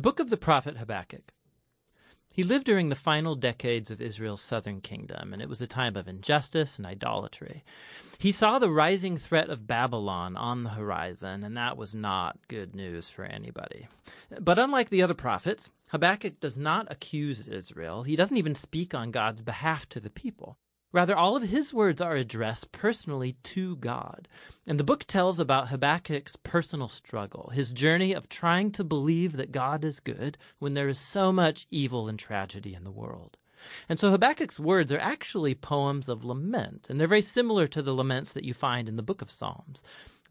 The book of the prophet Habakkuk. He lived during the final decades of Israel's southern kingdom, and it was a time of injustice and idolatry. He saw the rising threat of Babylon on the horizon, and that was not good news for anybody. But unlike the other prophets, Habakkuk does not accuse Israel. He doesn't even speak on God's behalf to the people. Rather, all of his words are addressed personally to God. And the book tells about Habakkuk's personal struggle, his journey of trying to believe that God is good when there is so much evil and tragedy in the world. And so Habakkuk's words are actually poems of lament, and they're very similar to the laments that you find in the book of Psalms.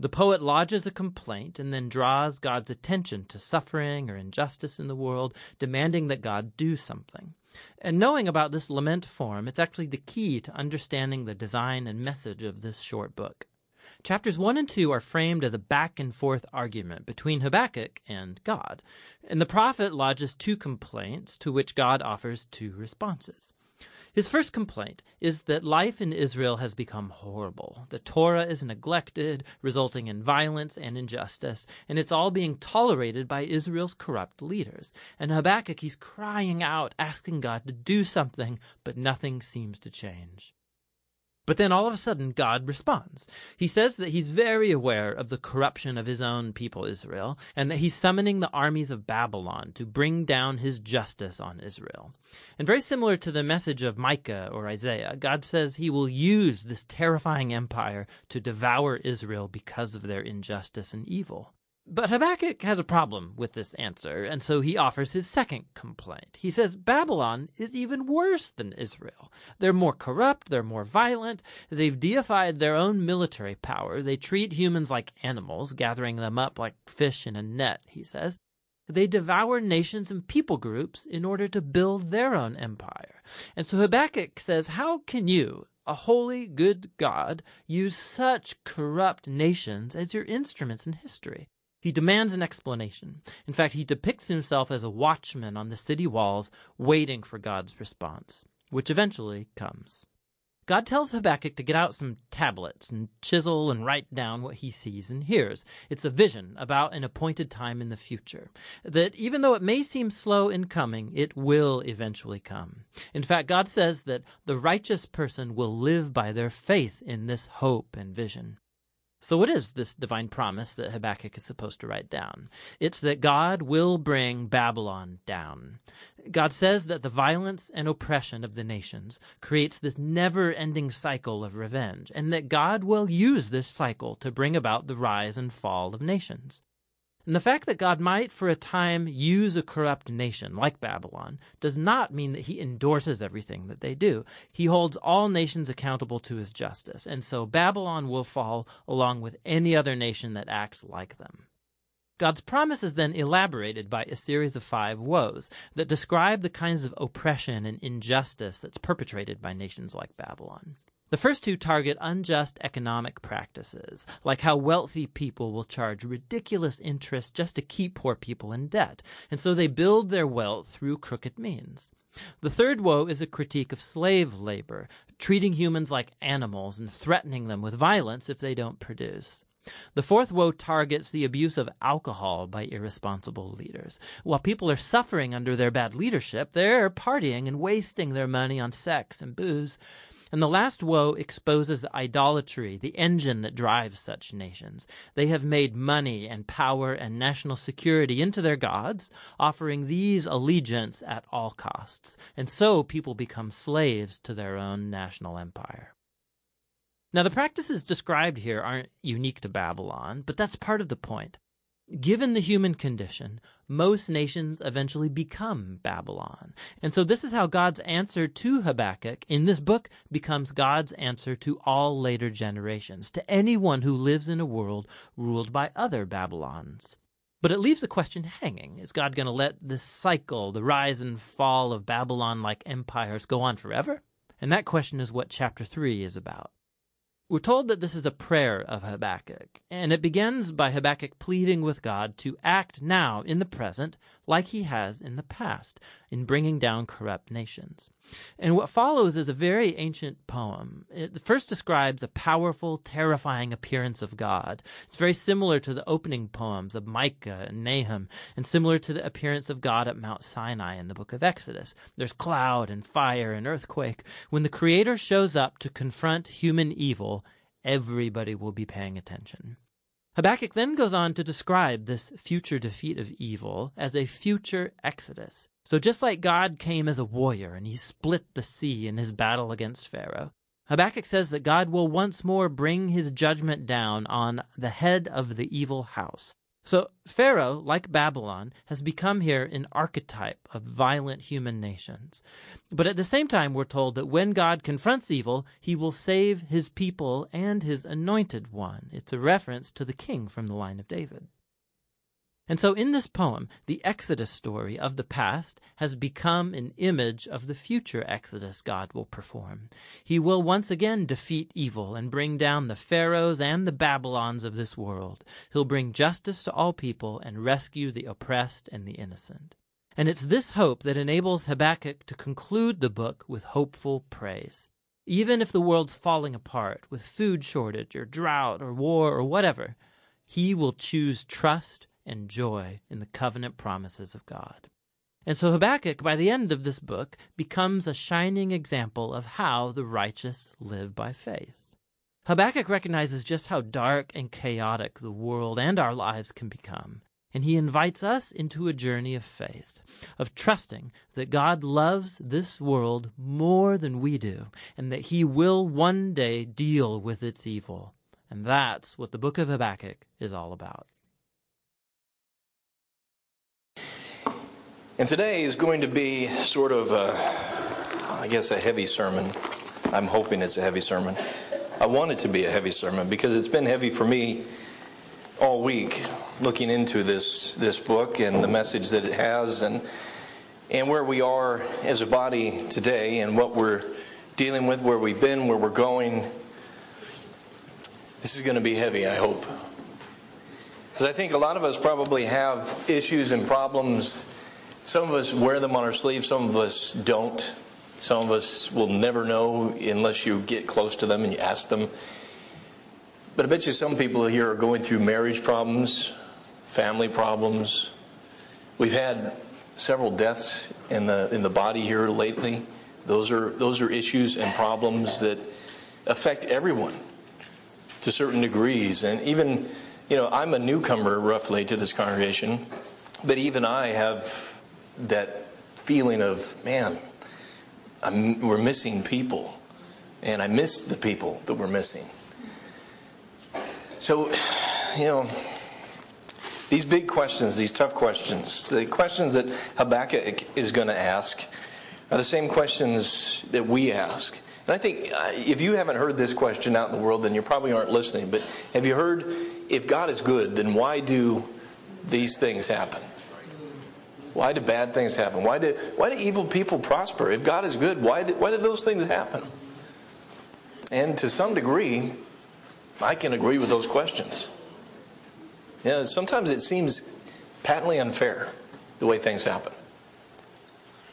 The poet lodges a complaint and then draws God's attention to suffering or injustice in the world, demanding that God do something. And knowing about this lament form, it's actually the key to understanding the design and message of this short book. Chapters 1 and 2 are framed as a back and forth argument between Habakkuk and God, and the prophet lodges two complaints to which God offers two responses. His first complaint is that life in Israel has become horrible. The Torah is neglected, resulting in violence and injustice, and it's all being tolerated by Israel's corrupt leaders. And Habakkuk, he's crying out, asking God to do something, but nothing seems to change. But then all of a sudden, God responds. He says that he's very aware of the corruption of his own people, Israel, and that he's summoning the armies of Babylon to bring down his justice on Israel. And very similar to the message of Micah or Isaiah, God says he will use this terrifying empire to devour Israel because of their injustice and evil. But Habakkuk has a problem with this answer, and so he offers his second complaint. He says Babylon is even worse than Israel. They're more corrupt, they're more violent, they've deified their own military power, they treat humans like animals, gathering them up like fish in a net, he says. They devour nations and people groups in order to build their own empire. And so Habakkuk says, How can you, a holy, good God, use such corrupt nations as your instruments in history? He demands an explanation. In fact, he depicts himself as a watchman on the city walls, waiting for God's response, which eventually comes. God tells Habakkuk to get out some tablets and chisel and write down what he sees and hears. It's a vision about an appointed time in the future. That even though it may seem slow in coming, it will eventually come. In fact, God says that the righteous person will live by their faith in this hope and vision. So, what is this divine promise that Habakkuk is supposed to write down? It's that God will bring Babylon down. God says that the violence and oppression of the nations creates this never ending cycle of revenge, and that God will use this cycle to bring about the rise and fall of nations. And the fact that God might for a time use a corrupt nation like Babylon does not mean that he endorses everything that they do. He holds all nations accountable to his justice, and so Babylon will fall along with any other nation that acts like them. God's promise is then elaborated by a series of five woes that describe the kinds of oppression and injustice that's perpetrated by nations like Babylon. The first two target unjust economic practices, like how wealthy people will charge ridiculous interest just to keep poor people in debt, and so they build their wealth through crooked means. The third woe is a critique of slave labor, treating humans like animals and threatening them with violence if they don't produce. The fourth woe targets the abuse of alcohol by irresponsible leaders. While people are suffering under their bad leadership, they're partying and wasting their money on sex and booze. And the last woe exposes idolatry, the engine that drives such nations. They have made money and power and national security into their gods, offering these allegiance at all costs. And so people become slaves to their own national empire. Now, the practices described here aren't unique to Babylon, but that's part of the point. Given the human condition, most nations eventually become Babylon. And so this is how God's answer to Habakkuk in this book becomes God's answer to all later generations, to anyone who lives in a world ruled by other Babylons. But it leaves the question hanging. Is God going to let this cycle, the rise and fall of Babylon like empires, go on forever? And that question is what chapter 3 is about. We're told that this is a prayer of Habakkuk, and it begins by Habakkuk pleading with God to act now in the present like he has in the past in bringing down corrupt nations. And what follows is a very ancient poem. It first describes a powerful, terrifying appearance of God. It's very similar to the opening poems of Micah and Nahum, and similar to the appearance of God at Mount Sinai in the book of Exodus. There's cloud and fire and earthquake. When the Creator shows up to confront human evil, everybody will be paying attention. Habakkuk then goes on to describe this future defeat of evil as a future exodus. So just like God came as a warrior and he split the sea in his battle against Pharaoh, Habakkuk says that God will once more bring his judgment down on the head of the evil house. So Pharaoh, like Babylon, has become here an archetype of violent human nations. But at the same time, we're told that when God confronts evil, he will save his people and his anointed one. It's a reference to the king from the line of David. And so in this poem, the Exodus story of the past has become an image of the future Exodus God will perform. He will once again defeat evil and bring down the Pharaohs and the Babylons of this world. He'll bring justice to all people and rescue the oppressed and the innocent. And it's this hope that enables Habakkuk to conclude the book with hopeful praise. Even if the world's falling apart with food shortage or drought or war or whatever, he will choose trust and joy in the covenant promises of God. And so Habakkuk, by the end of this book, becomes a shining example of how the righteous live by faith. Habakkuk recognizes just how dark and chaotic the world and our lives can become. And he invites us into a journey of faith, of trusting that God loves this world more than we do, and that he will one day deal with its evil. And that's what the book of Habakkuk is all about. And today is going to be sort of, a, I guess, a heavy sermon. I'm hoping it's a heavy sermon. I want it to be a heavy sermon because it's been heavy for me all week looking into this this book and the message that it has and and where we are as a body today and what we're dealing with, where we've been, where we're going. This is going to be heavy, I hope. Because I think a lot of us probably have issues and problems some of us wear them on our sleeve, some of us don't. Some of us will never know unless you get close to them and you ask them. But I bet you some people here are going through marriage problems, family problems. We've had several deaths in the in the body here lately. Those are those are issues and problems that affect everyone to certain degrees. And even, you know, I'm a newcomer roughly to this congregation, but even I have that feeling of, man, I'm, we're missing people. And I miss the people that we're missing. So, you know, these big questions, these tough questions, the questions that Habakkuk is going to ask are the same questions that we ask. And I think uh, if you haven't heard this question out in the world, then you probably aren't listening. But have you heard, if God is good, then why do these things happen? Why do bad things happen? Why do, why do evil people prosper? If God is good, why did, why did those things happen? And to some degree, I can agree with those questions. You know, sometimes it seems patently unfair the way things happen.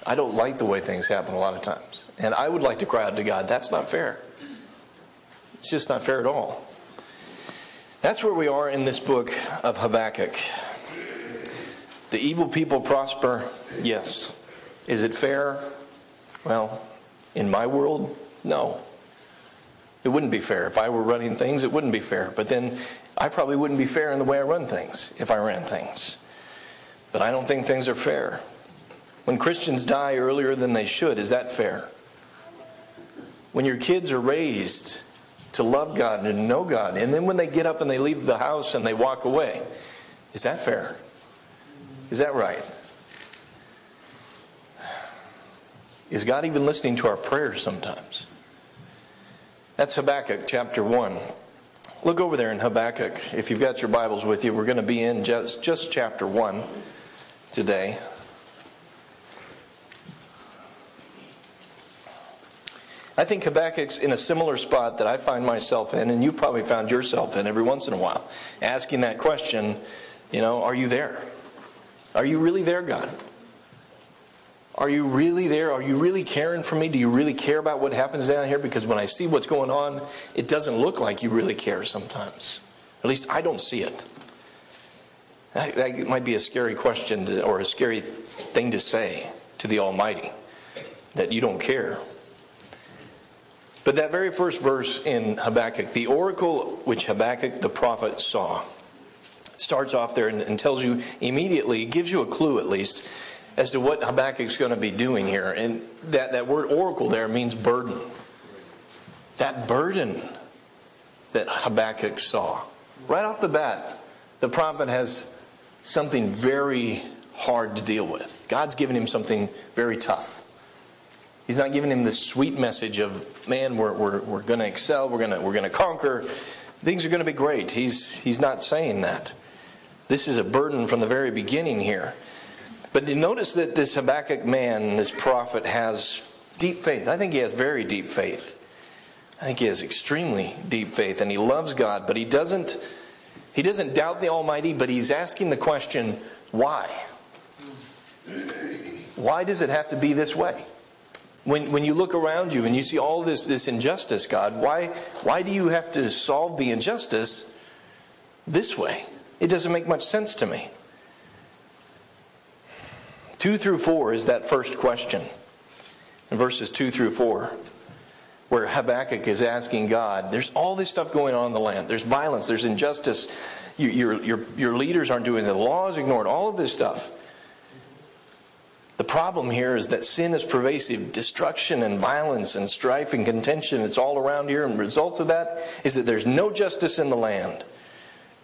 I don't like the way things happen a lot of times. And I would like to cry out to God, that's not fair. It's just not fair at all. That's where we are in this book of Habakkuk. Do evil people prosper? Yes. Is it fair? Well, in my world, no. It wouldn't be fair. If I were running things, it wouldn't be fair. But then I probably wouldn't be fair in the way I run things if I ran things. But I don't think things are fair. When Christians die earlier than they should, is that fair? When your kids are raised to love God and to know God, and then when they get up and they leave the house and they walk away, is that fair? Is that right? Is God even listening to our prayers sometimes? That's Habakkuk chapter 1. Look over there in Habakkuk. If you've got your Bibles with you, we're going to be in just, just chapter 1 today. I think Habakkuk's in a similar spot that I find myself in, and you probably found yourself in every once in a while, asking that question, you know, are you there? Are you really there, God? Are you really there? Are you really caring for me? Do you really care about what happens down here? Because when I see what's going on, it doesn't look like you really care sometimes. At least I don't see it. That, might be a scary question to, or a scary thing to say to the Almighty that you don't care. But that very first verse in Habakkuk, the oracle which Habakkuk the prophet saw, starts off there and, and tells you immediately, gives you a clue at least, as to what Habakkuk's going to be doing here. And that, that word oracle there means burden. That burden that Habakkuk saw. Right off the bat, the prophet has something very hard to deal with. God's given him something very tough. He's not giving him this sweet message of, man, we're, we're, we're going to excel, we're going we're to conquer, things are going to be great. He's, he's not saying that. This is a burden from the very beginning here. But notice that this Habakkuk man, this prophet, has deep faith. I think he has very deep faith. I think he has extremely deep faith, and he loves God, but he doesn't. He doesn't doubt the Almighty, but he's asking the question, why? Why does it have to be this way? When, when you look around you and you see all this, this injustice, God, why, why do you have to solve the injustice this way? It doesn't make much sense to me. 2 through 4 is that first question. In verses 2 through 4, where Habakkuk is asking God, there's all this stuff going on in the land. There's violence, there's injustice. You, your, your, your leaders aren't doing it, the law is ignored, all of this stuff. The problem here is that sin is pervasive. Destruction and violence and strife and contention, it's all around here. And the result of that is that there's no justice in the land,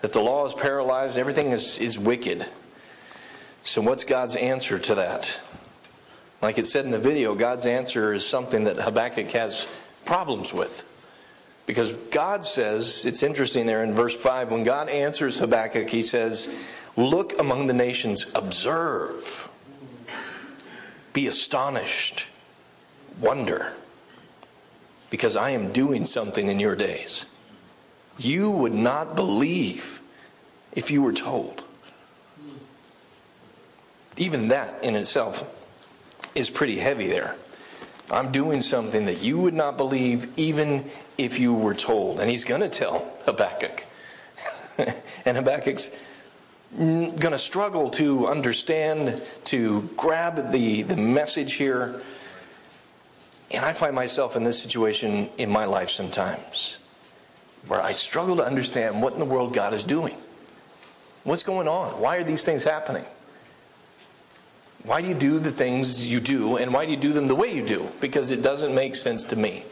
that the law is paralyzed, everything is, is wicked. So, what's God's answer to that? Like it said in the video, God's answer is something that Habakkuk has problems with. Because God says, it's interesting there in verse 5, when God answers Habakkuk, he says, Look among the nations, observe, be astonished, wonder, because I am doing something in your days. You would not believe if you were told. Even that in itself is pretty heavy there. I'm doing something that you would not believe even if you were told. And he's going to tell Habakkuk. and Habakkuk's going to struggle to understand, to grab the, the message here. And I find myself in this situation in my life sometimes where I struggle to understand what in the world God is doing. What's going on? Why are these things happening? Why do you do the things you do, and why do you do them the way you do? Because it doesn't make sense to me.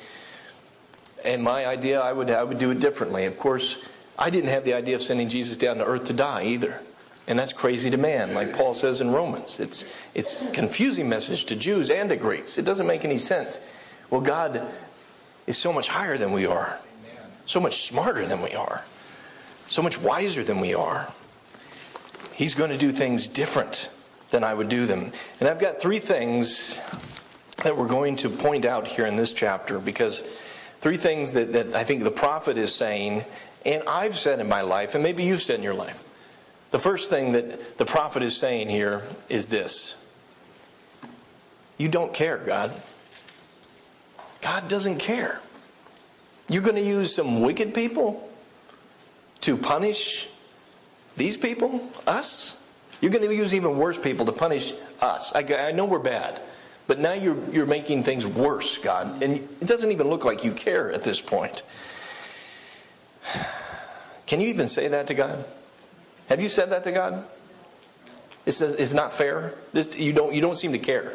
And my idea, I would, I would do it differently. Of course, I didn't have the idea of sending Jesus down to earth to die either. And that's crazy to man, like Paul says in Romans. It's it's confusing message to Jews and to Greeks. It doesn't make any sense. Well, God is so much higher than we are, so much smarter than we are, so much wiser than we are. He's going to do things different than I would do them. And I've got three things that we're going to point out here in this chapter because three things that, that I think the prophet is saying, and I've said in my life, and maybe you've said in your life. The first thing that the prophet is saying here is this You don't care, God. God doesn't care. You're going to use some wicked people to punish these people, us? You're going to use even worse people to punish us. I, I know we're bad, but now you're, you're making things worse, God. And it doesn't even look like you care at this point. Can you even say that to God? Have you said that to God? It says it's not fair. This, you don't you don't seem to care.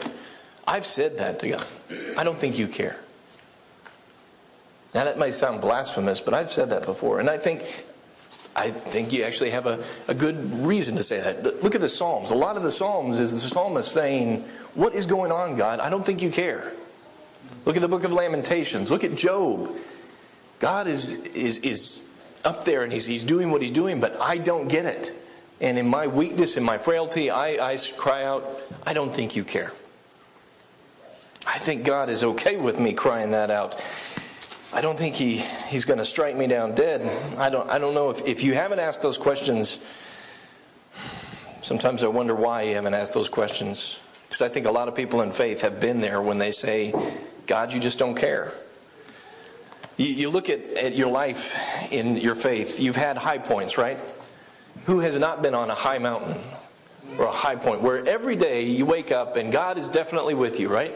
I've said that to God. I don't think you care. Now that might sound blasphemous, but I've said that before, and I think I think you actually have a, a good reason to say that. Look at the Psalms. A lot of the Psalms is the psalmist saying, What is going on, God? I don't think you care. Look at the book of Lamentations. Look at Job. God is, is, is up there and he's, he's doing what he's doing, but I don't get it. And in my weakness, in my frailty, I, I cry out, I don't think you care. I I think God is okay with me crying that out. I don't think he, he's going to strike me down dead. I don't, I don't know if, if you haven't asked those questions, sometimes I wonder why you haven't asked those questions. Because I think a lot of people in faith have been there when they say, God, you just don't care. You, you look at, at your life in your faith, you've had high points, right? Who has not been on a high mountain or a high point where every day you wake up and God is definitely with you, right?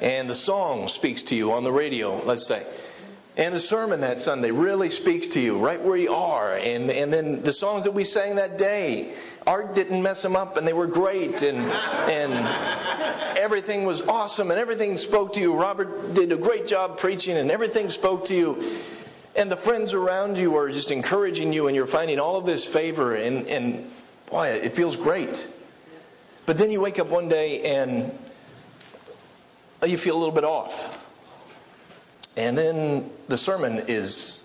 And the song speaks to you on the radio, let's say. And the sermon that Sunday really speaks to you right where you are. And, and then the songs that we sang that day, Art didn't mess them up and they were great. And, and everything was awesome and everything spoke to you. Robert did a great job preaching and everything spoke to you. And the friends around you are just encouraging you and you're finding all of this favor. And, and boy, it feels great. But then you wake up one day and you feel a little bit off. And then the sermon is,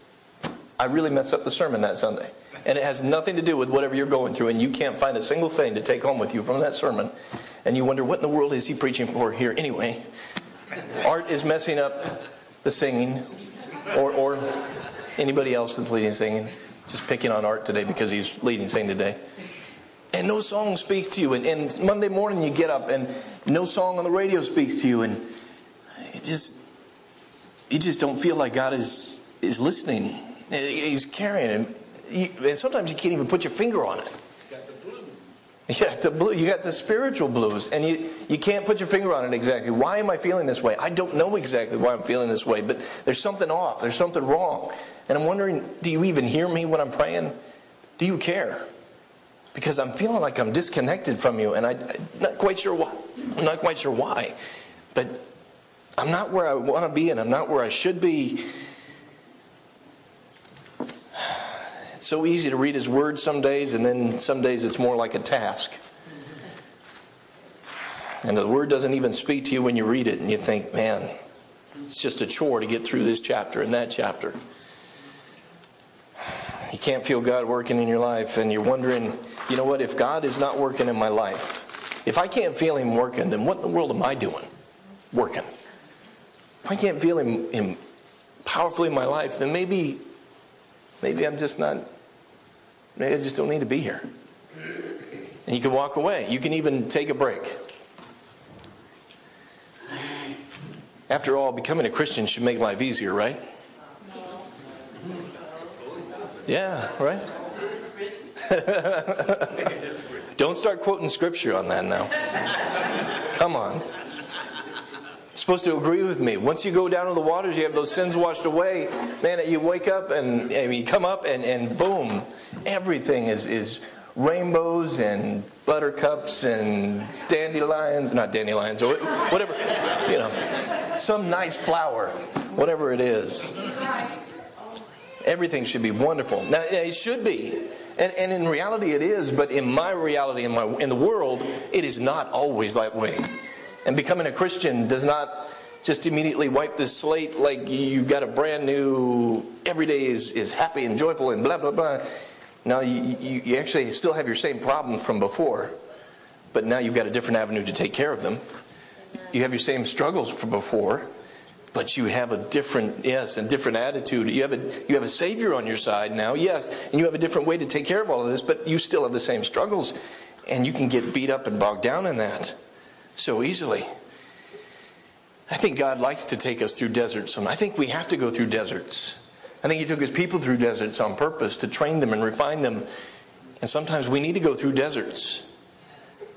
I really messed up the sermon that Sunday. And it has nothing to do with whatever you're going through, and you can't find a single thing to take home with you from that sermon. And you wonder, what in the world is he preaching for here anyway? Art is messing up the singing, or, or anybody else that's leading singing. Just picking on Art today because he's leading singing today. And no song speaks to you. And, and Monday morning you get up and no song on the radio speaks to you. And it just you just don't feel like God is is listening. He's carrying him. and sometimes you can't even put your finger on it. You got the blue. You got the spiritual blues, and you you can't put your finger on it exactly. Why am I feeling this way? I don't know exactly why I'm feeling this way, but there's something off. There's something wrong, and I'm wondering: Do you even hear me when I'm praying? Do you care? Because I'm feeling like I'm disconnected from you, and I, I'm not quite sure why. I'm not quite sure why, but I'm not where I want to be and I'm not where I should be. It's so easy to read His Word some days, and then some days it's more like a task. And the Word doesn't even speak to you when you read it, and you think, man, it's just a chore to get through this chapter and that chapter. You can't feel God working in your life, and you're wondering, you know what, if God is not working in my life, if I can't feel Him working, then what in the world am I doing working? If I can't feel him, him powerfully in my life, then maybe, maybe I'm just not, maybe I just don't need to be here. And you can walk away. You can even take a break. After all, becoming a Christian should make life easier, right? Yeah, right? Don't start quoting scripture on that now. Come on supposed to agree with me. Once you go down to the waters, you have those sins washed away. Man, you wake up and, and you come up and, and boom, everything is, is rainbows and buttercups and dandelions, not dandelions, or whatever, you know, some nice flower, whatever it is. Everything should be wonderful. Now, it should be. And, and in reality, it is, but in my reality, in, my, in the world, it is not always that way. And becoming a Christian does not just immediately wipe the slate like you've got a brand new, every day is, is happy and joyful and blah, blah, blah. No, you, you, you actually still have your same problems from before, but now you've got a different avenue to take care of them. You have your same struggles from before, but you have a different yes a different attitude you have a you have a savior on your side now yes and you have a different way to take care of all of this but you still have the same struggles and you can get beat up and bogged down in that so easily. I think God likes to take us through deserts. I think we have to go through deserts. I think He took His people through deserts on purpose to train them and refine them. And sometimes we need to go through deserts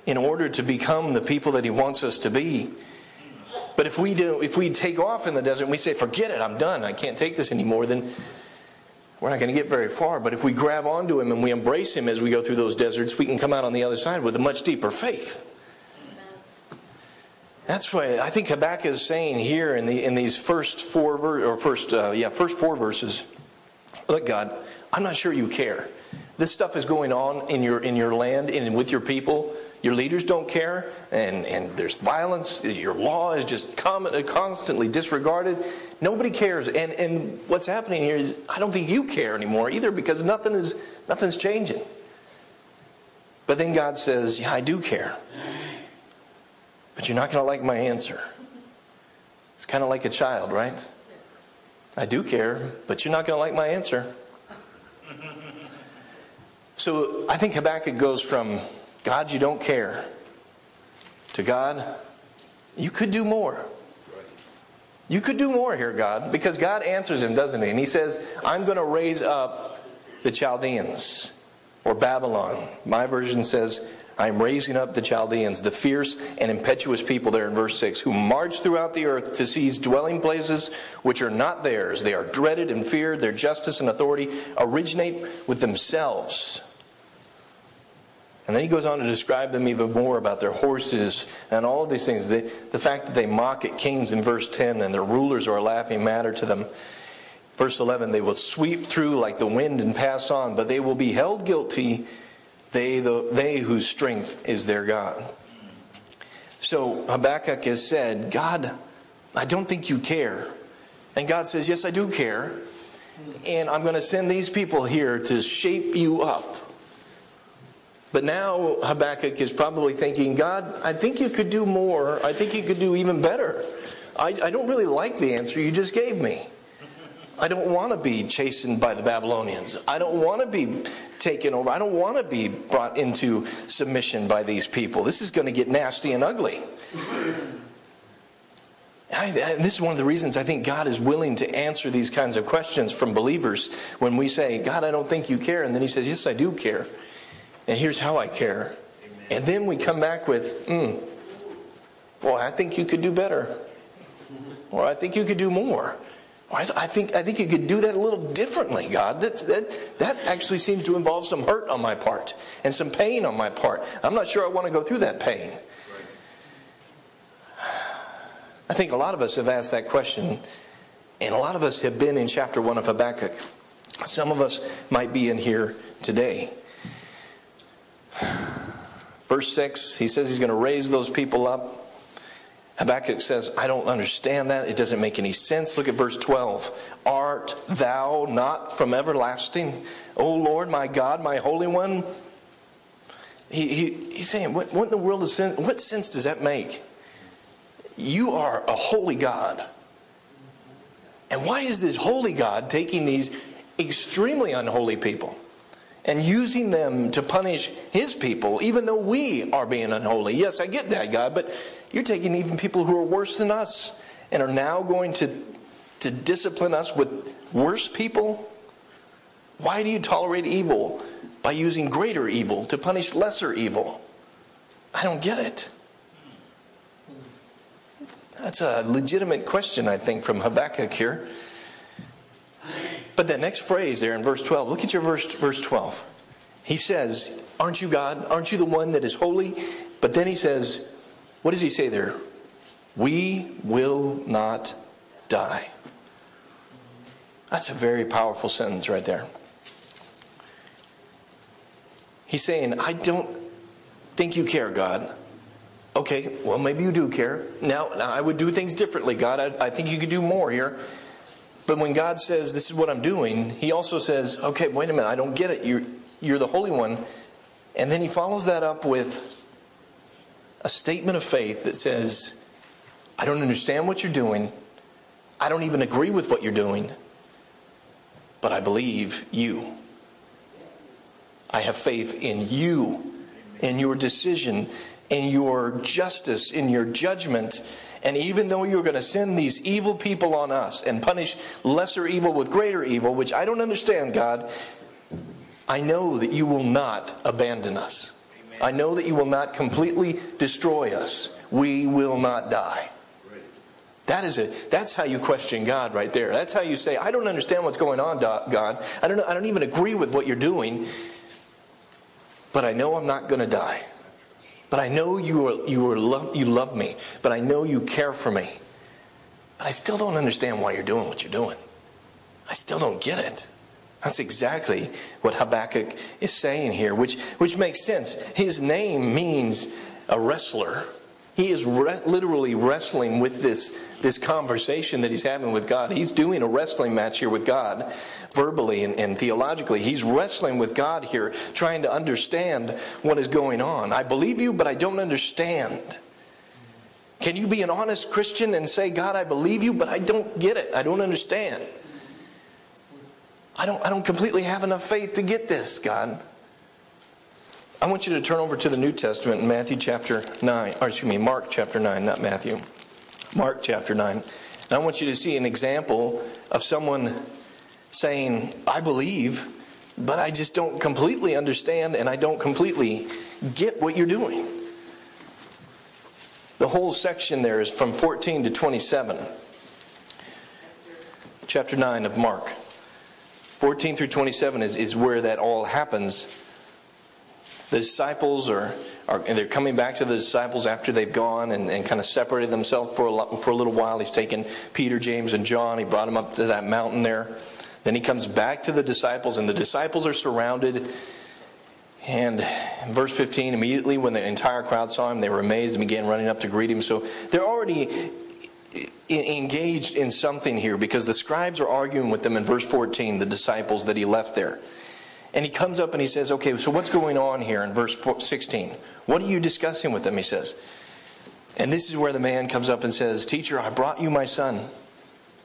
in order to become the people that He wants us to be. But if we do, if we take off in the desert and we say, "Forget it, I'm done. I can't take this anymore," then we're not going to get very far. But if we grab onto Him and we embrace Him as we go through those deserts, we can come out on the other side with a much deeper faith. That's why I think Habakkuk is saying here in the in these first four ver- or first uh, yeah first four verses. Look, God, I'm not sure you care. This stuff is going on in your in your land and with your people. Your leaders don't care, and, and there's violence. Your law is just constantly disregarded. Nobody cares, and and what's happening here is I don't think you care anymore either because nothing is nothing's changing. But then God says, "Yeah, I do care." But you're not going to like my answer. It's kind of like a child, right? I do care, but you're not going to like my answer. So I think Habakkuk goes from God, you don't care, to God, you could do more. You could do more here, God, because God answers him, doesn't he? And he says, I'm going to raise up the Chaldeans or Babylon. My version says, I'm raising up the Chaldeans, the fierce and impetuous people there in verse 6, who march throughout the earth to seize dwelling places which are not theirs. They are dreaded and feared. Their justice and authority originate with themselves. And then he goes on to describe them even more about their horses and all of these things. The, the fact that they mock at kings in verse 10 and their rulers are a laughing matter to them. Verse 11, they will sweep through like the wind and pass on, but they will be held guilty, they, the, they whose strength is their God. So Habakkuk has said, God, I don't think you care. And God says, Yes, I do care. And I'm going to send these people here to shape you up but now Habakkuk is probably thinking, God, I think you could do more. I think you could do even better. I, I don't really like the answer you just gave me. I don't want to be chastened by the Babylonians. I don't want to be taken over. I don't want to be brought into submission by these people. This is going to get nasty and ugly. I, this is one of the reasons I think God is willing to answer these kinds of questions from believers when we say, God, I don't think you care. And then He says, Yes, I do care. And here's how I care. And then we come back with, hmm, well, I think you could do better. Or I think you could do more. Or I, th- I, think, I think you could do that a little differently, God. That, that, that actually seems to involve some hurt on my part and some pain on my part. I'm not sure I want to go through that pain. I think a lot of us have asked that question, and a lot of us have been in chapter 1 of Habakkuk. Some of us might be in here today. Verse 6, he says he's going to raise those people up. Habakkuk says, I don't understand that. It doesn't make any sense. Look at verse 12. Art thou not from everlasting? O Lord, my God, my Holy One? He, he, he's saying, what, what in the world is what sense does that make? You are a holy God. And why is this holy God taking these extremely unholy people? And using them to punish his people, even though we are being unholy. Yes, I get that, God, but you're taking even people who are worse than us and are now going to, to discipline us with worse people? Why do you tolerate evil by using greater evil to punish lesser evil? I don't get it. That's a legitimate question, I think, from Habakkuk here. But that next phrase there in verse 12, look at your verse, verse 12. He says, Aren't you God? Aren't you the one that is holy? But then he says, What does he say there? We will not die. That's a very powerful sentence right there. He's saying, I don't think you care, God. Okay, well, maybe you do care. Now, now I would do things differently, God. I, I think you could do more here. But when God says, This is what I'm doing, He also says, Okay, wait a minute, I don't get it. You're, you're the Holy One. And then He follows that up with a statement of faith that says, I don't understand what you're doing. I don't even agree with what you're doing. But I believe you. I have faith in you, in your decision, in your justice, in your judgment and even though you're going to send these evil people on us and punish lesser evil with greater evil, which I don't understand, God, I know that you will not abandon us. I know that you will not completely destroy us. We will not die. That is it. That's how you question God right there. That's how you say, I don't understand what's going on, God. I don't, I don't even agree with what you're doing, but I know I'm not going to die. But I know you, are, you, are lo- you love me. But I know you care for me. But I still don't understand why you're doing what you're doing. I still don't get it. That's exactly what Habakkuk is saying here, which, which makes sense. His name means a wrestler. He is re- literally wrestling with this, this conversation that he's having with God. He's doing a wrestling match here with God, verbally and, and theologically. He's wrestling with God here, trying to understand what is going on. I believe you, but I don't understand. Can you be an honest Christian and say, God, I believe you, but I don't get it. I don't understand. I don't, I don't completely have enough faith to get this, God. I want you to turn over to the New Testament in Matthew chapter 9, or excuse me, Mark chapter 9, not Matthew. Mark chapter 9. And I want you to see an example of someone saying, I believe, but I just don't completely understand and I don't completely get what you're doing. The whole section there is from 14 to 27. Chapter 9 of Mark. 14 through 27 is, is where that all happens. The disciples are, are they're coming back to the disciples after they've gone and, and kind of separated themselves for a, for a little while. He's taken Peter, James, and John. He brought them up to that mountain there. Then he comes back to the disciples, and the disciples are surrounded. And verse 15, immediately when the entire crowd saw him, they were amazed and began running up to greet him. So they're already engaged in something here because the scribes are arguing with them in verse 14, the disciples that he left there. And he comes up and he says, Okay, so what's going on here in verse 16? What are you discussing with them? He says. And this is where the man comes up and says, Teacher, I brought you my son,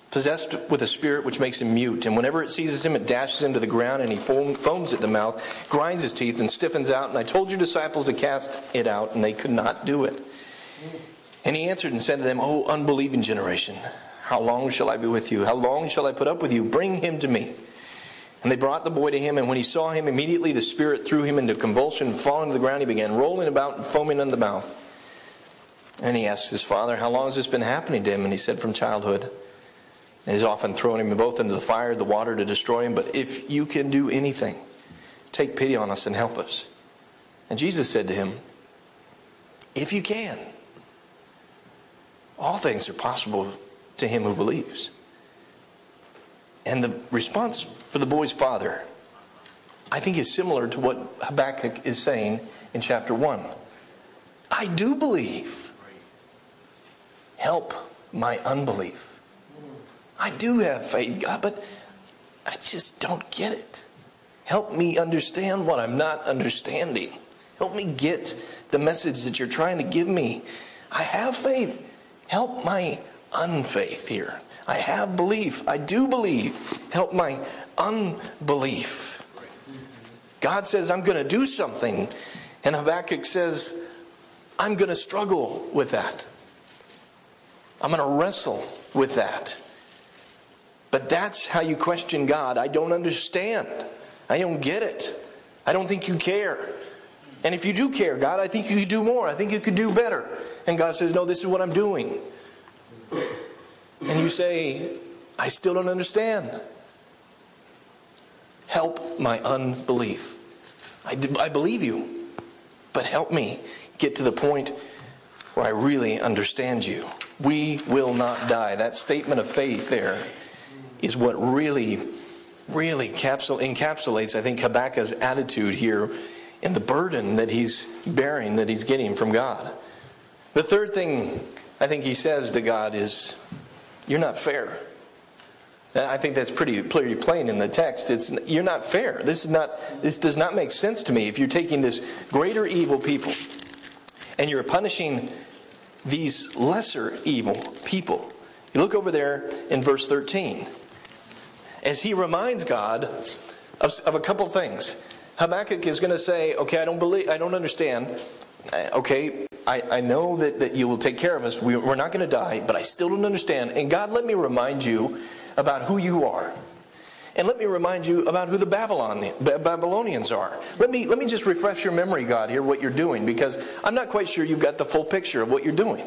possessed with a spirit which makes him mute. And whenever it seizes him, it dashes him to the ground, and he foams at the mouth, grinds his teeth, and stiffens out. And I told your disciples to cast it out, and they could not do it. And he answered and said to them, O unbelieving generation, how long shall I be with you? How long shall I put up with you? Bring him to me. And they brought the boy to him, and when he saw him, immediately the spirit threw him into convulsion, falling to the ground, he began rolling about and foaming in the mouth. And he asked his father, How long has this been happening to him? And he said, From childhood. And he's often thrown him both into the fire, the water to destroy him. But if you can do anything, take pity on us and help us. And Jesus said to him, If you can. All things are possible to him who believes. And the response for the boy's father, I think, is similar to what Habakkuk is saying in chapter 1. I do believe. Help my unbelief. I do have faith, God, but I just don't get it. Help me understand what I'm not understanding. Help me get the message that you're trying to give me. I have faith. Help my unfaith here. I have belief. I do believe. Help my unbelief. God says, I'm going to do something. And Habakkuk says, I'm going to struggle with that. I'm going to wrestle with that. But that's how you question God. I don't understand. I don't get it. I don't think you care. And if you do care, God, I think you could do more. I think you could do better. And God says, No, this is what I'm doing. And you say, I still don't understand. Help my unbelief. I, I believe you, but help me get to the point where I really understand you. We will not die. That statement of faith there is what really, really encapsulates, I think, Habakkuk's attitude here and the burden that he's bearing, that he's getting from God. The third thing I think he says to God is, You're not fair. I think that's pretty, pretty plain in the text. It's you're not fair. This is not this does not make sense to me if you're taking this greater evil people and you're punishing these lesser evil people. You look over there in verse 13. As he reminds God of, of a couple things. Habakkuk is going to say, Okay, I don't believe I don't understand. Uh, okay, I, I know that, that you will take care of us. We, we're not going to die, but I still don't understand. And God, let me remind you about who you are. And let me remind you about who the Babylon, Babylonians are. Let me, let me just refresh your memory, God, here, what you're doing, because I'm not quite sure you've got the full picture of what you're doing.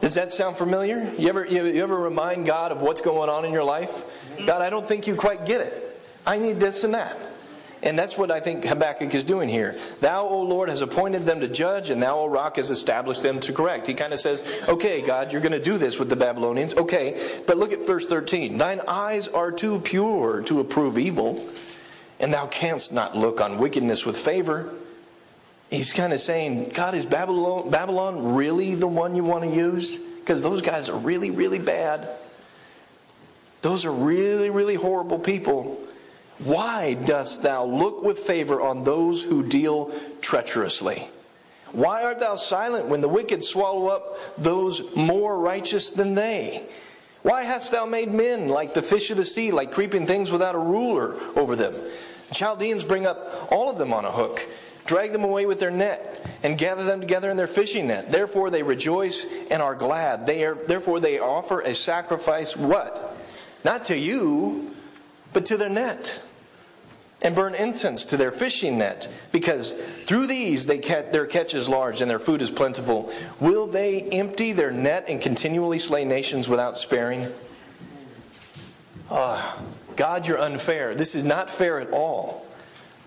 Does that sound familiar? You ever, you, you ever remind God of what's going on in your life? God, I don't think you quite get it. I need this and that. And that's what I think Habakkuk is doing here. Thou, O Lord, has appointed them to judge, and thou, O rock, has established them to correct. He kind of says, okay, God, you're going to do this with the Babylonians. Okay, but look at verse 13. Thine eyes are too pure to approve evil, and thou canst not look on wickedness with favor. He's kind of saying, God, is Babylon, Babylon really the one you want to use? Because those guys are really, really bad. Those are really, really horrible people. Why dost thou look with favor on those who deal treacherously? Why art thou silent when the wicked swallow up those more righteous than they? Why hast thou made men like the fish of the sea, like creeping things without a ruler over them? The Chaldeans bring up all of them on a hook, drag them away with their net, and gather them together in their fishing net. Therefore they rejoice and are glad. They are, therefore they offer a sacrifice, what? Not to you, but to their net and burn incense to their fishing net, because through these they catch, their catch is large and their food is plentiful. Will they empty their net and continually slay nations without sparing? Ah, God, you're unfair. This is not fair at all.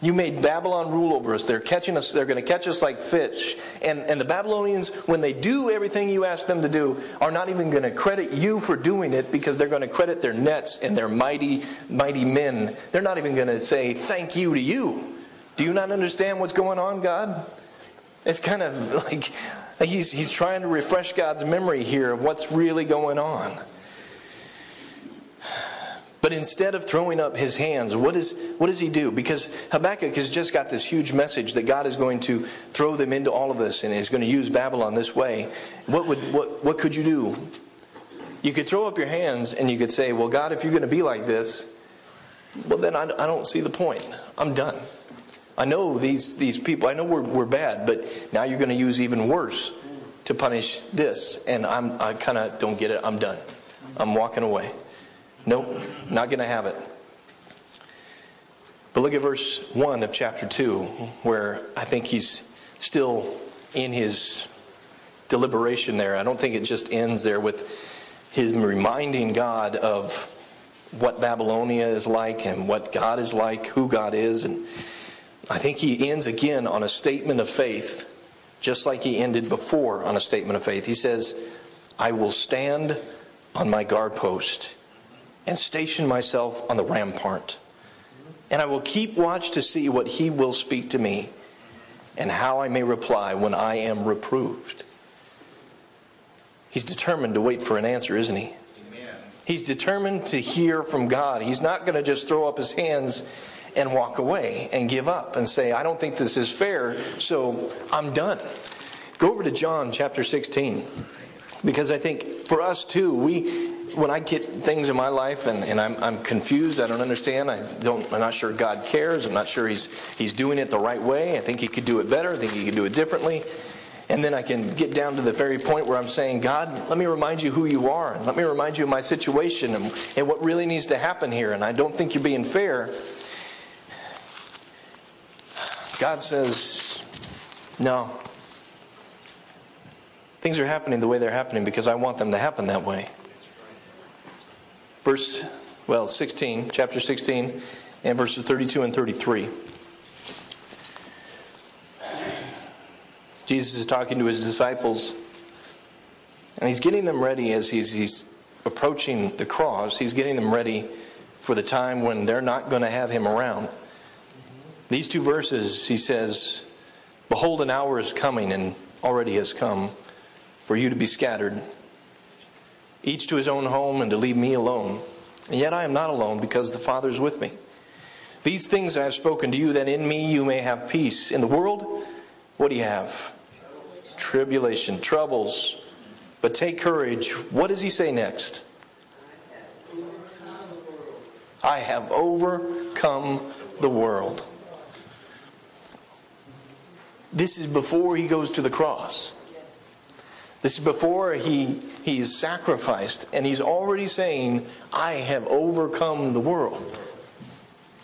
You made Babylon rule over us. They're catching us, they're going to catch us like fish. And, and the Babylonians, when they do everything you ask them to do, are not even going to credit you for doing it because they're going to credit their nets and their mighty, mighty men. They're not even going to say thank you to you. Do you not understand what's going on, God? It's kind of like, he's, he's trying to refresh God's memory here of what's really going on. But instead of throwing up his hands, what, is, what does he do? Because Habakkuk has just got this huge message that God is going to throw them into all of this and is going to use Babylon this way. What, would, what, what could you do? You could throw up your hands and you could say, Well, God, if you're going to be like this, well, then I, I don't see the point. I'm done. I know these, these people, I know we're, we're bad, but now you're going to use even worse to punish this. And I'm, I kind of don't get it. I'm done. I'm walking away. Nope, not going to have it. But look at verse 1 of chapter 2, where I think he's still in his deliberation there. I don't think it just ends there with him reminding God of what Babylonia is like and what God is like, who God is. And I think he ends again on a statement of faith, just like he ended before on a statement of faith. He says, I will stand on my guard post and station myself on the rampart. And I will keep watch to see what he will speak to me and how I may reply when I am reproved. He's determined to wait for an answer, isn't he? Amen. He's determined to hear from God. He's not going to just throw up his hands and walk away and give up and say, I don't think this is fair, so I'm done. Go over to John chapter 16. Because I think for us too, we when I get things in my life and, and I'm, I'm confused, I don't understand, I don't, I'm not sure God cares, I'm not sure he's, he's doing it the right way, I think He could do it better, I think He could do it differently. And then I can get down to the very point where I'm saying, God, let me remind you who you are, and let me remind you of my situation and, and what really needs to happen here, and I don't think you're being fair. God says, no. Things are happening the way they're happening because I want them to happen that way verse, well, 16, chapter 16, and verses 32 and 33. Jesus is talking to his disciples, and he's getting them ready as he's, he's approaching the cross. He's getting them ready for the time when they're not going to have him around. These two verses, he says, Behold, an hour is coming, and already has come, for you to be scattered each to his own home, and to leave me alone. And yet I am not alone, because the Father is with me. These things I have spoken to you, that in me you may have peace. In the world, what do you have? Tribulation, troubles. But take courage. What does he say next? I have overcome the world. This is before he goes to the cross. This is before he, he is sacrificed, and he's already saying, I have overcome the world.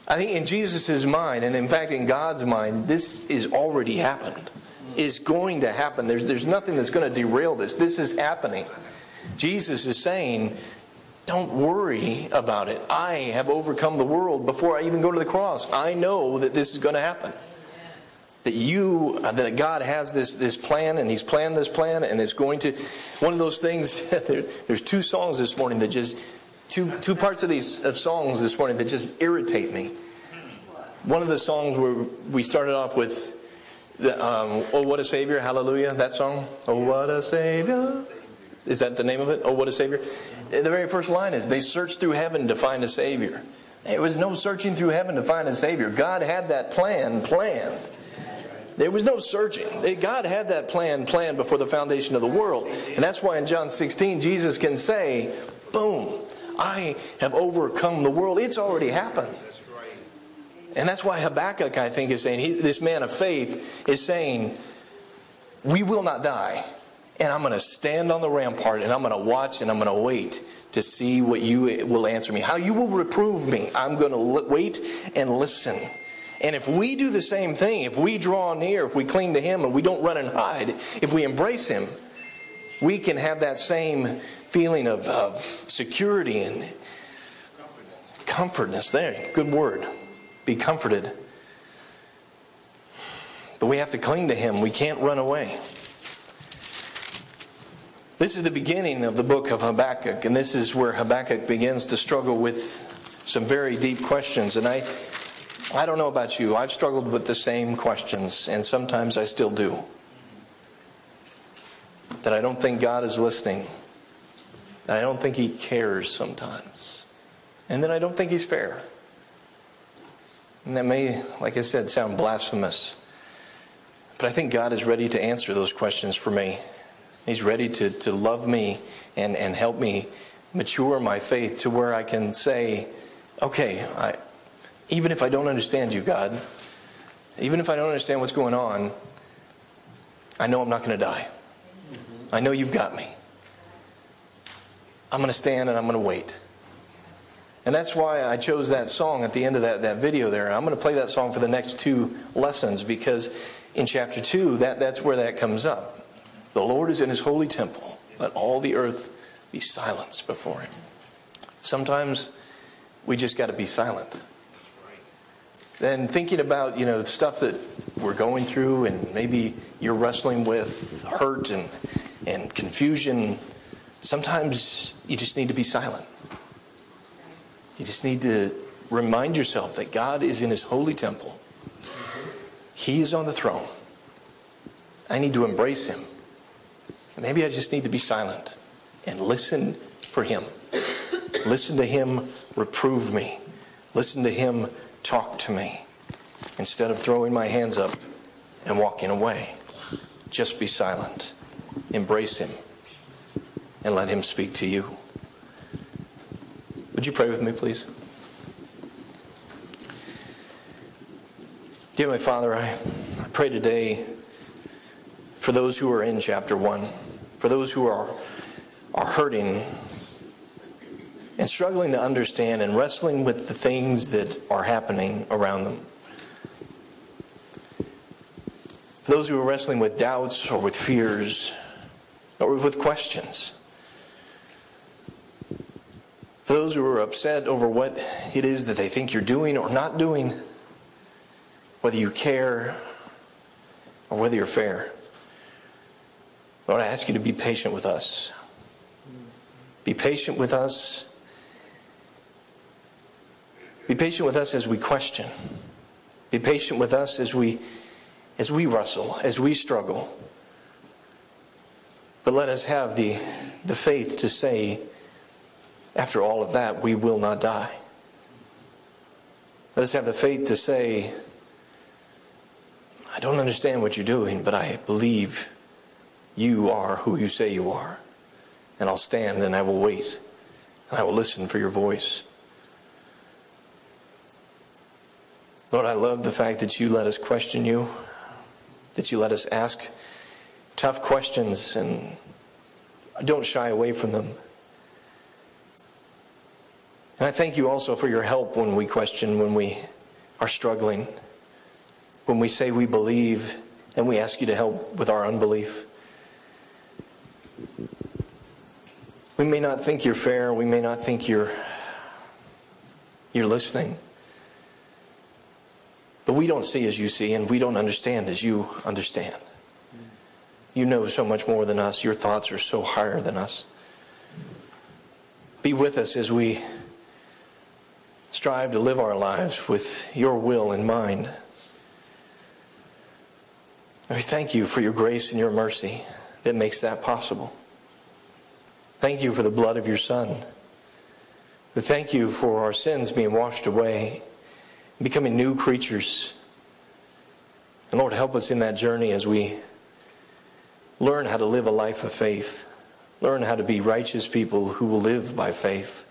I think in Jesus' mind, and in fact in God's mind, this is already happened. Is going to happen. There's, there's nothing that's going to derail this. This is happening. Jesus is saying, Don't worry about it. I have overcome the world before I even go to the cross. I know that this is going to happen that you that God has this this plan and He's planned this plan and it's going to one of those things. there, there's two songs this morning that just two two parts of these of songs this morning that just irritate me. One of the songs where we started off with the, um, "Oh What a Savior," Hallelujah. That song, "Oh What a Savior." Is that the name of it? Oh What a Savior. The very first line is, "They searched through heaven to find a Savior." There was no searching through heaven to find a Savior. God had that plan planned. There was no searching. God had that plan planned before the foundation of the world. And that's why in John 16, Jesus can say, boom, I have overcome the world. It's already happened. And that's why Habakkuk, I think, is saying, he, this man of faith is saying, we will not die. And I'm going to stand on the rampart and I'm going to watch and I'm going to wait to see what you will answer me, how you will reprove me. I'm going to wait and listen. And if we do the same thing, if we draw near, if we cling to Him and we don't run and hide, if we embrace Him, we can have that same feeling of, of security and comfortness. There, good word. Be comforted. But we have to cling to Him. We can't run away. This is the beginning of the book of Habakkuk, and this is where Habakkuk begins to struggle with some very deep questions. And I, I don't know about you, I've struggled with the same questions, and sometimes I still do. That I don't think God is listening. I don't think He cares sometimes. And then I don't think He's fair. And that may, like I said, sound blasphemous. But I think God is ready to answer those questions for me. He's ready to, to love me and, and help me mature my faith to where I can say, okay, I, even if I don't understand you, God, even if I don't understand what's going on, I know I'm not going to die. I know you've got me. I'm going to stand and I'm going to wait. And that's why I chose that song at the end of that, that video there. I'm going to play that song for the next two lessons because in chapter 2, that, that's where that comes up. The Lord is in his holy temple. Let all the earth be silenced before him. Sometimes we just got to be silent. And thinking about, you know, stuff that we're going through and maybe you're wrestling with hurt and, and confusion, sometimes you just need to be silent. You just need to remind yourself that God is in his holy temple. He is on the throne. I need to embrace him. Maybe I just need to be silent and listen for Him. listen to Him reprove me. Listen to Him talk to me instead of throwing my hands up and walking away. Just be silent. Embrace Him and let Him speak to you. Would you pray with me, please? Dear my Father, I, I pray today for those who are in chapter 1 for those who are, are hurting and struggling to understand and wrestling with the things that are happening around them. Those who are wrestling with doubts or with fears or with questions. For those who are upset over what it is that they think you're doing or not doing, whether you care or whether you're fair. Lord, I ask you to be patient with us. Be patient with us. Be patient with us as we question. Be patient with us as we as we wrestle, as we struggle. But let us have the, the faith to say, after all of that, we will not die. Let us have the faith to say, I don't understand what you're doing, but I believe you are who you say you are. And I'll stand and I will wait and I will listen for your voice. Lord, I love the fact that you let us question you, that you let us ask tough questions and don't shy away from them. And I thank you also for your help when we question, when we are struggling, when we say we believe and we ask you to help with our unbelief. We may not think you're fair. We may not think you're, you're listening. But we don't see as you see, and we don't understand as you understand. You know so much more than us. Your thoughts are so higher than us. Be with us as we strive to live our lives with your will in mind. We thank you for your grace and your mercy that makes that possible. Thank you for the blood of your Son. We thank you for our sins being washed away, becoming new creatures. And Lord, help us in that journey as we learn how to live a life of faith, learn how to be righteous people who will live by faith.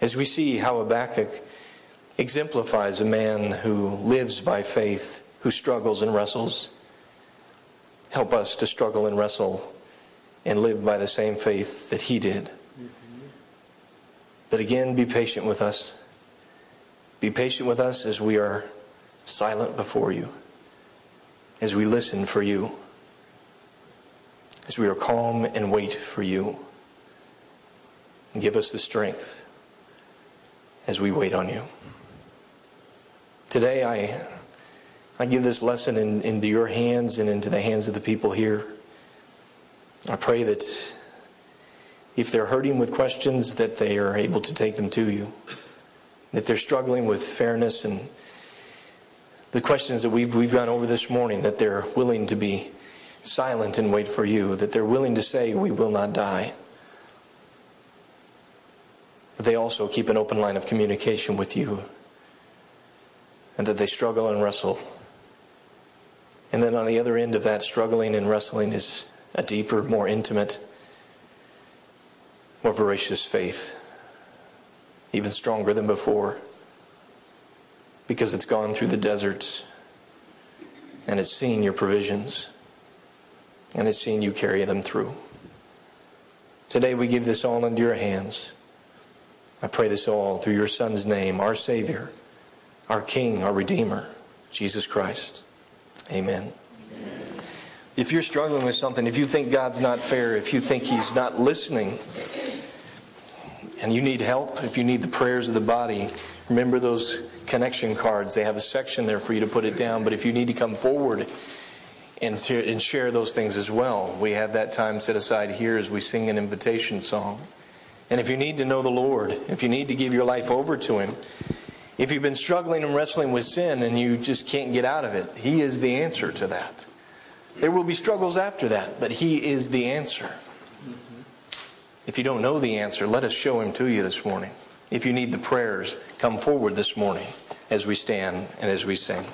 As we see how Habakkuk exemplifies a man who lives by faith, who struggles and wrestles, help us to struggle and wrestle and live by the same faith that he did. Mm-hmm. But again, be patient with us. Be patient with us as we are silent before you, as we listen for you, as we are calm and wait for you. give us the strength as we wait on you. Today, I, I give this lesson in, into your hands and into the hands of the people here. I pray that if they're hurting with questions, that they are able to take them to you. If they're struggling with fairness and the questions that we've, we've gone over this morning, that they're willing to be silent and wait for you, that they're willing to say, We will not die. But they also keep an open line of communication with you, and that they struggle and wrestle. And then on the other end of that struggling and wrestling is a deeper, more intimate, more voracious faith, even stronger than before, because it's gone through the deserts and it's seen your provisions and it's seen you carry them through. Today we give this all into your hands. I pray this all through your Son's name, our Savior, our King, our Redeemer, Jesus Christ. Amen. If you're struggling with something, if you think God's not fair, if you think He's not listening, and you need help, if you need the prayers of the body, remember those connection cards. They have a section there for you to put it down. But if you need to come forward and, and share those things as well, we have that time set aside here as we sing an invitation song. And if you need to know the Lord, if you need to give your life over to Him, if you've been struggling and wrestling with sin and you just can't get out of it, He is the answer to that. There will be struggles after that, but He is the answer. If you don't know the answer, let us show Him to you this morning. If you need the prayers, come forward this morning as we stand and as we sing.